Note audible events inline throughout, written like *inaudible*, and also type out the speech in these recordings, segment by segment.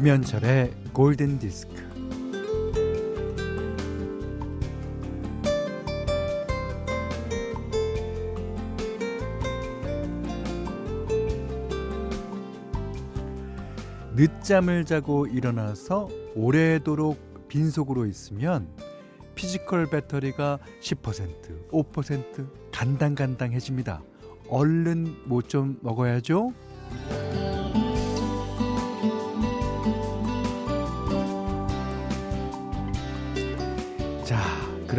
김현철의 골든 디스크. 늦잠을 자고 일어나서 오래도록 빈속으로 있으면 physical 배터리가 10%, 5% 간당간당해집니다. 얼른 뭐 좀 먹어야죠.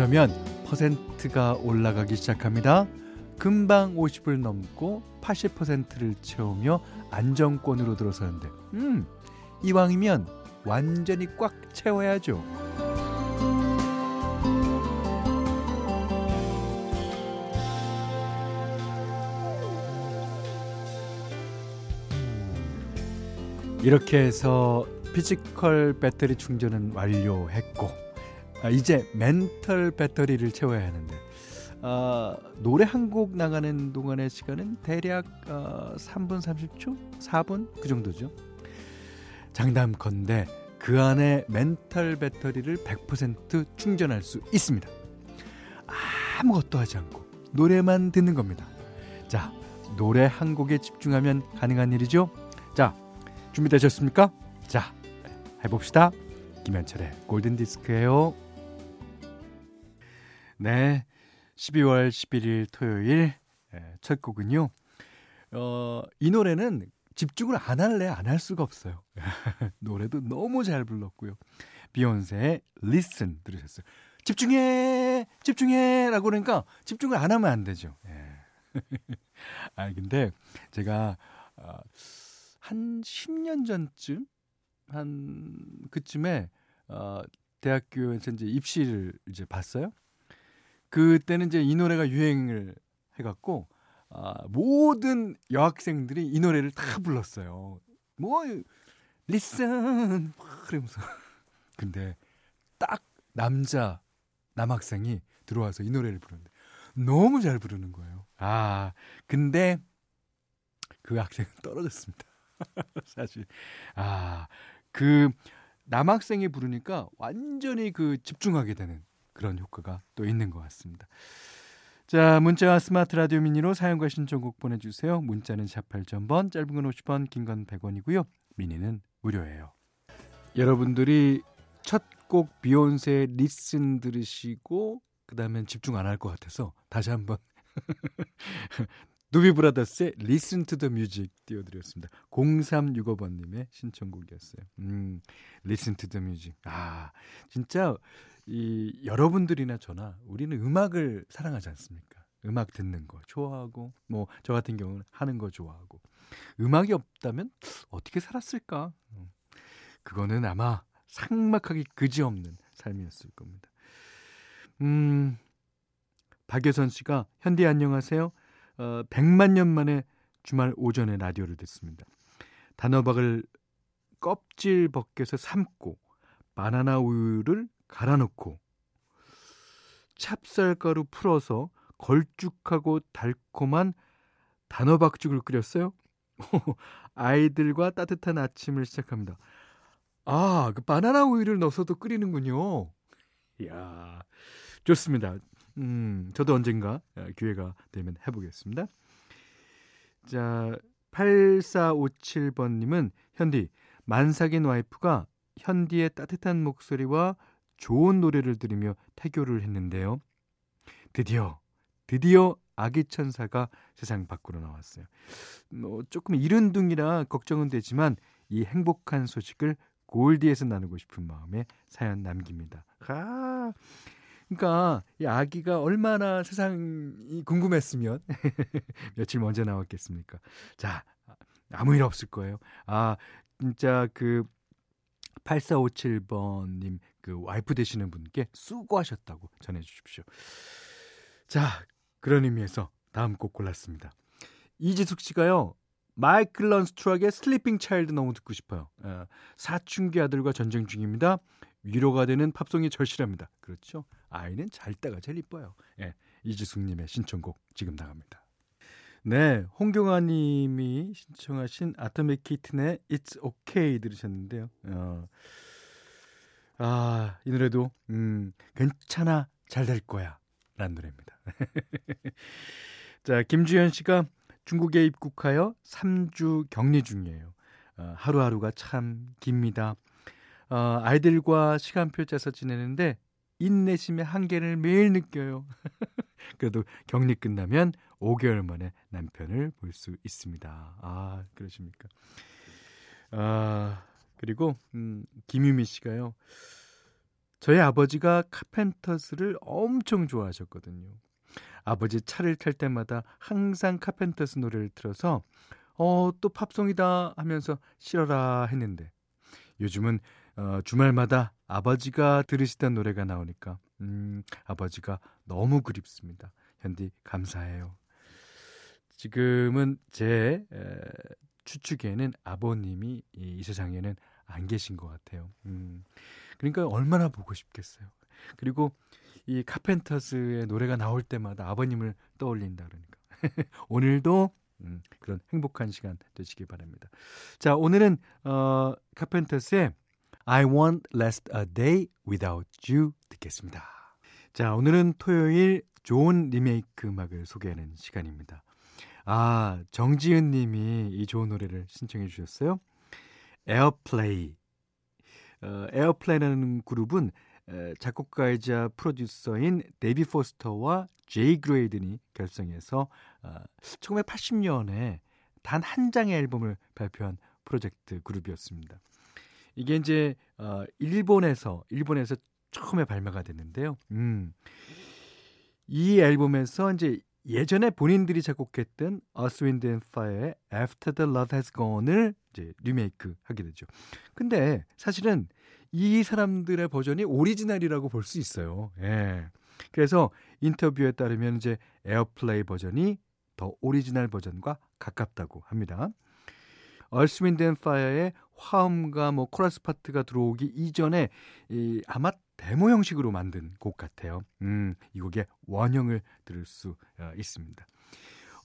그러면 퍼센트가 올라가기 시작합니다. 금방 50을 넘고 80%를 채우며 안정권으로 들어서는데, 음, 이왕이면 완전히 꽉 채워야죠. 이렇게 해서 physical 배터리 충전은 완료했고 아, 이제 멘털 배터리를 채워야 하는데 아, 노래 한 곡 나가는 동안의 시간은 대략 어, 3분 30초? 4분? 그 정도죠. 장담컨대 그 안에 멘털 배터리를 100% 충전할 수 있습니다. 아무것도 하지 않고 노래만 듣는 겁니다. 자, 노래 한 곡에 집중하면 가능한 일이죠. 자, 준비되셨습니까? 자, 해봅시다. 김현철의 골든 디스크예요. 네, 12월 11일 토요일 예, 첫 곡은요. 어, 이 노래는 집중을 안 할래 안 할 수가 없어요. *laughs* 노래도 너무 잘 불렀고요. 비욘세의 Listen 들으셨어요. 집중해, 집중해 라고 그러니까 집중을 안 하면 안 되죠. 예. *laughs* 아 근데 제가 어, 한 10년 전쯤 한 그쯤에 어, 대학교에서 이제 입시를 이제 봤어요. 그때는 이제 이 노래가 유행을 해갖고 아, 모든 여학생들이 이 노래를 다 불렀어요. 뭐 리슨 그러면서 *laughs* 근데 딱 남자 남학생이 들어와서 이 노래를 부르는데 너무 잘 부르는 거예요. 아 근데 그 학생은 *laughs* 떨어졌습니다. *laughs* 사실 아그 남학생이 부르니까 완전히 그 집중하게 되는 그런 효과가 또 있는 것 같습니다. 자, 문자와 스마트 라디오 미니로 사용과 신청곡 보내주세요. 문자는 샵 8000번, 짧은 건 50원, 긴 건 100원이고요. 미니는 무료예요. 여러분들이 첫 곡 비욘세 리슨 들으시고 그 다음엔 집중 안 할 것 같아서 다시 한번 *laughs* 누비 브라더스의 Listen to the Music 띄워드렸습니다. 0365번님의 신청곡이었어요. 음, Listen to the Music. 아, 진짜 이 여러분들이나 저나 우리는 음악을 사랑하지 않습니까? 음악 듣는 거 좋아하고 뭐 저 같은 경우는 하는 거 좋아하고 음악이 없다면 어떻게 살았을까? 음, 그거는 아마 삭막하기 그지없는 삶이었을 겁니다. 음, 박여선 씨가 현디 안녕하세요. 어, 100만 년 만에 주말 오전에 라디오를 듣습니다. 단호박을 껍질 벗겨서 삶고 바나나 우유를 갈아 넣고 찹쌀가루 풀어서 걸쭉하고 달콤한 단호박죽을 끓였어요. *laughs* 아이들과 따뜻한 아침을 시작합니다. 아, 그 바나나 우유를 넣어서도 끓이는군요. 이야, 좋습니다. 음, 저도 언젠가 기회가 되면 해보겠습니다. 자, 8457번님은 현디, 만삭인 와이프가 현디의 따뜻한 목소리와 좋은 노래를 들으며 태교를 했는데요. 드디어, 드디어 아기 천사가 세상 밖으로 나왔어요. 뭐 조금 이른 둥이라 걱정은 되지만 이 행복한 소식을 골디에서 나누고 싶은 마음에 사연 남깁니다. 아, 그러니까 이 아기가 얼마나 세상이 궁금했으면 *laughs* 며칠 먼저 나왔겠습니까? 자, 아무 일 없을 거예요. 아, 진짜 그 8457번님 그 와이프 되시는 분께 수고하셨다고 전해 주십시오. 자, 그런 의미에서 다음 곡 골랐습니다. 이지숙 씨가요. Michael Learns to Rock의 Sleeping Child 너무 듣고 싶어요. 어, 사춘기 아들과 전쟁 중입니다. 위로가 되는 팝송이 절실합니다. 그렇죠? 아이는 잘 때가 제일 이뻐요. 예, 이지숙님의 신청곡 지금 나갑니다. 네, 홍경아 님이 신청하신 아토믹 키튼의 It's Okay 들으셨는데요. 어. 아, 이 노래도 음, 괜찮아 잘 될 거야 라는 노래입니다. *laughs* 자, 김주현 씨가 중국에 입국하여 3주 격리 중이에요. 어, 하루하루가 참 깁니다. 어, 아이들과 시간표 짜서 지내는데 인내심의 한계를 매일 느껴요. *laughs* 그래도 격리 끝나면 5개월 만에 남편을 볼 수 있습니다. 아, 그러십니까? 아, 그리고, 음, 김유미 씨가요. 저희 아버지가 카펜터스를 엄청 좋아하셨거든요. 아버지 차를 탈 때마다 항상 카펜터스 노래를 틀어서, 어, 또 팝송이다 하면서 싫어라 했는데, 요즘은 어, 주말마다 아버지가 들으시던 노래가 나오니까 음, 아버지가 너무 그립습니다. 현디 감사해요. 지금은 제 에, 추측에는 아버님이 이, 이 세상에는 안 계신 것 같아요. 음, 그러니까 얼마나 보고 싶겠어요. 그리고 이 카펜터스의 노래가 나올 때마다 아버님을 떠올린다 그러니까 *laughs* 오늘도 음, 그런 행복한 시간 되시기 바랍니다. 자 오늘은 어, 카펜터스의 I won't last a day without you 듣겠습니다. 자, 오늘은 토요일 좋은 리메이크 음악을 소개하는 시간입니다. 아, 정지은 님이 이 좋은 노래를 신청해 주셨어요. Airplay. 어, Airplay라는 그룹은 에, 작곡가이자 프로듀서인 데이빗 포스터와 제이 그레이든이 결성해서 어, 1980년에 단 한 장의 앨범을 발표한 프로젝트 그룹이었습니다. 이게 이제 어 일본에서 일본에서 처음에 발매가 됐는데요. 음. 이 앨범에서 이제 예전에 본인들이 작곡했던 Earth, Wind and Fire의 After the Love Has Gone을 이제 리메이크 하게 되죠. 근데 사실은 이 사람들의 버전이 오리지널이라고 볼 수 있어요. 예. 그래서 인터뷰에 따르면 이제 Airplay 버전이 더 오리지널 버전과 가깝다고 합니다. Earth Wind and Fire의 화음과 뭐 코러스 파트가 들어오기 이전에 이 아마 데모 형식으로 만든 곡 같아요. 음, 이 곡의 원형을 들을 수 어, 있습니다.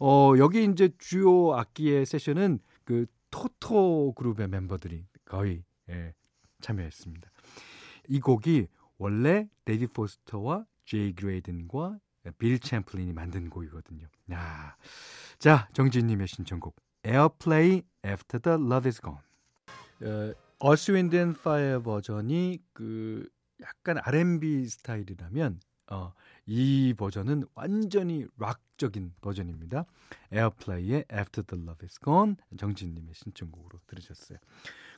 어, 여기 이제 주요 악기의 세션은 그 토토 그룹의 멤버들이 거의 예, 참여했습니다. 이 곡이 원래 데이비 포스터와 제이 그레이든과 빌 챔플린이 만든 곡이거든요. 야. 자, 정진님의 신청곡 에어플레이 After the Love is Gone. 어, Earth, Wind and Fire 버전이 그 약간 R&B 스타일이라면 어, 이 버전은 완전히 락적인 버전입니다. 에어플레이의 After the Love is Gone 정진님의 신청곡으로 들으셨어요.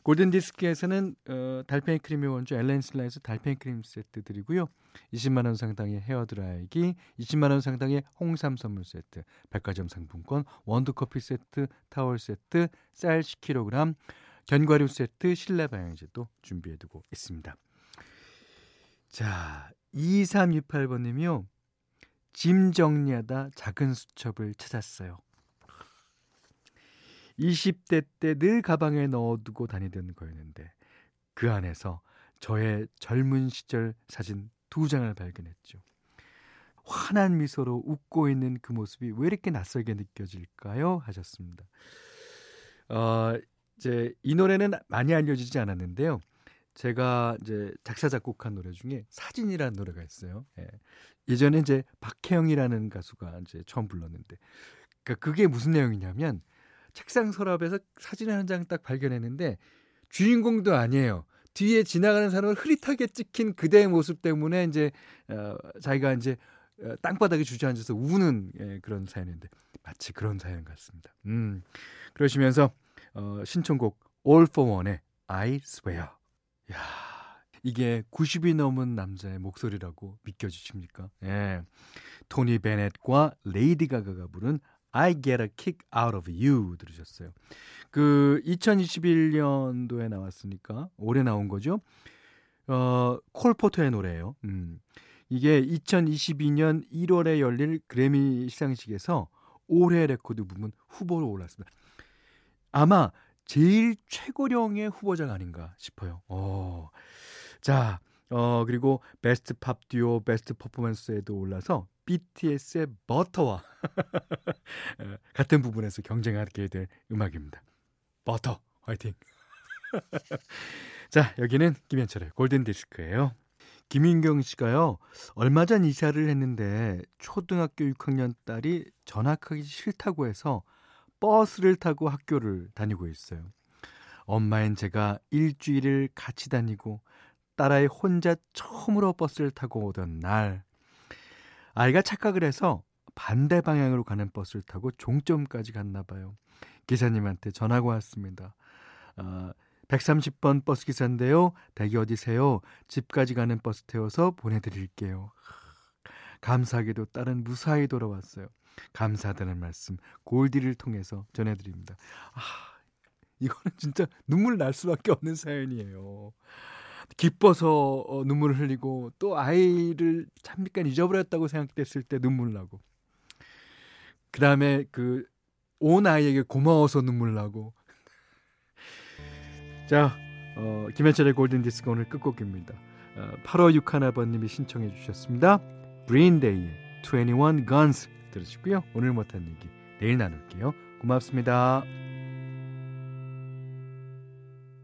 골든 디스크에서는 어, 달팽이 크림의 원조 엘렌슬라에서 달팽이 크림 세트 드리고요. 20만 원 상당의 헤어 드라이기, 20만 원 상당의 홍삼 선물 세트, 백화점 상품권, 원두 커피 세트, 타월 세트, 쌀 10kg, 견과류 세트, 실내 방향제도 준비해 두고 있습니다. 자, 2328번 님이요. 짐 정리하다 작은 수첩을 찾았어요. 20대 때 늘 가방에 넣어두고 다니던 거였는데 그 안에서 저의 젊은 시절 사진 두 장을 발견했죠. 환한 미소로 웃고 있는 그 모습이 왜 이렇게 낯설게 느껴질까요? 하셨습니다. 어, 이제 이 노래는 많이 알려지지 않았는데요. 제가 이제 작사 작곡한 노래 중에 사진이라는 노래가 있어요. 예. 예전에 이제 박혜영이라는 가수가 이제 처음 불렀는데, 그러니까 그게 무슨 내용이냐면 책상 서랍에서 사진 한 장 딱 발견했는데 주인공도 아니에요. 뒤에 지나가는 사람을 흐릿하게 찍힌 그대의 모습 때문에 이제 어, 자기가 이제 어, 땅바닥에 주저앉아서 우는 예, 그런 사연인데 마치 그런 사연 같습니다. 음, 그러시면서 어, 신청곡 All for One의 I Swear. 야, 이게 90이 넘은 남자의 목소리라고 믿겨지십니까? 예. 토니 베넷과 레이디 가가가 부른 I Get a Kick Out of You 들으셨어요. 그 2021년도에 나왔으니까 올해 나온 거죠. 어, 콜 포터의 노래예요. 음. 이게 2022년 1월에 열릴 그래미 시상식에서 올해 레코드 부문 후보로 올랐습니다. 아마 제일 최고령의 후보자가 아닌가 싶어요. 어. 자, 어, 그리고 베스트 팝 듀오, 베스트 퍼포먼스에도 올라서 BTS의 버터와 *laughs* 같은 부분에서 경쟁하게 될 음악입니다. 버터 화이팅. *laughs* 자, 여기는 김현철의 골든 디스크예요. 김인경 씨가요. 얼마 전 이사를 했는데 초등학교 6학년 딸이 전학하기 싫다고 해서 버스를 타고 학교를 다니고 있어요. 엄마인 제가 일주일을 같이 다니고 딸아이 혼자 처음으로 버스를 타고 오던 날 아이가 착각을 해서 반대 방향으로 가는 버스를 타고 종점까지 갔나 봐요. 기사님한테 전화가 왔습니다. 어, 130번 버스 기사인데요. 대기 어디세요? 집까지 가는 버스 태워서 보내드릴게요. 감사하게도 딸은 무사히 돌아왔어요. 감사하다는 말씀 골디를 통해서 전해드립니다. 아, 이거는 진짜 눈물 날 수밖에 없는 사연이에요. 기뻐서 어, 눈물을 흘리고 또 아이를 잠깐 잊어버렸다고 생각됐을 때 눈물 나고 그 다음에 그 온 아이에게 고마워서 눈물 나고. *laughs* 자 어, 김현철의 골든 디스크 오늘 끝곡입니다. 어, 8호 6하나번님이 신청해 주셨습니다. 브린데이의 21 Guns 들으시고요. 오늘 못한 얘기 내일 나눌게요. 고맙습니다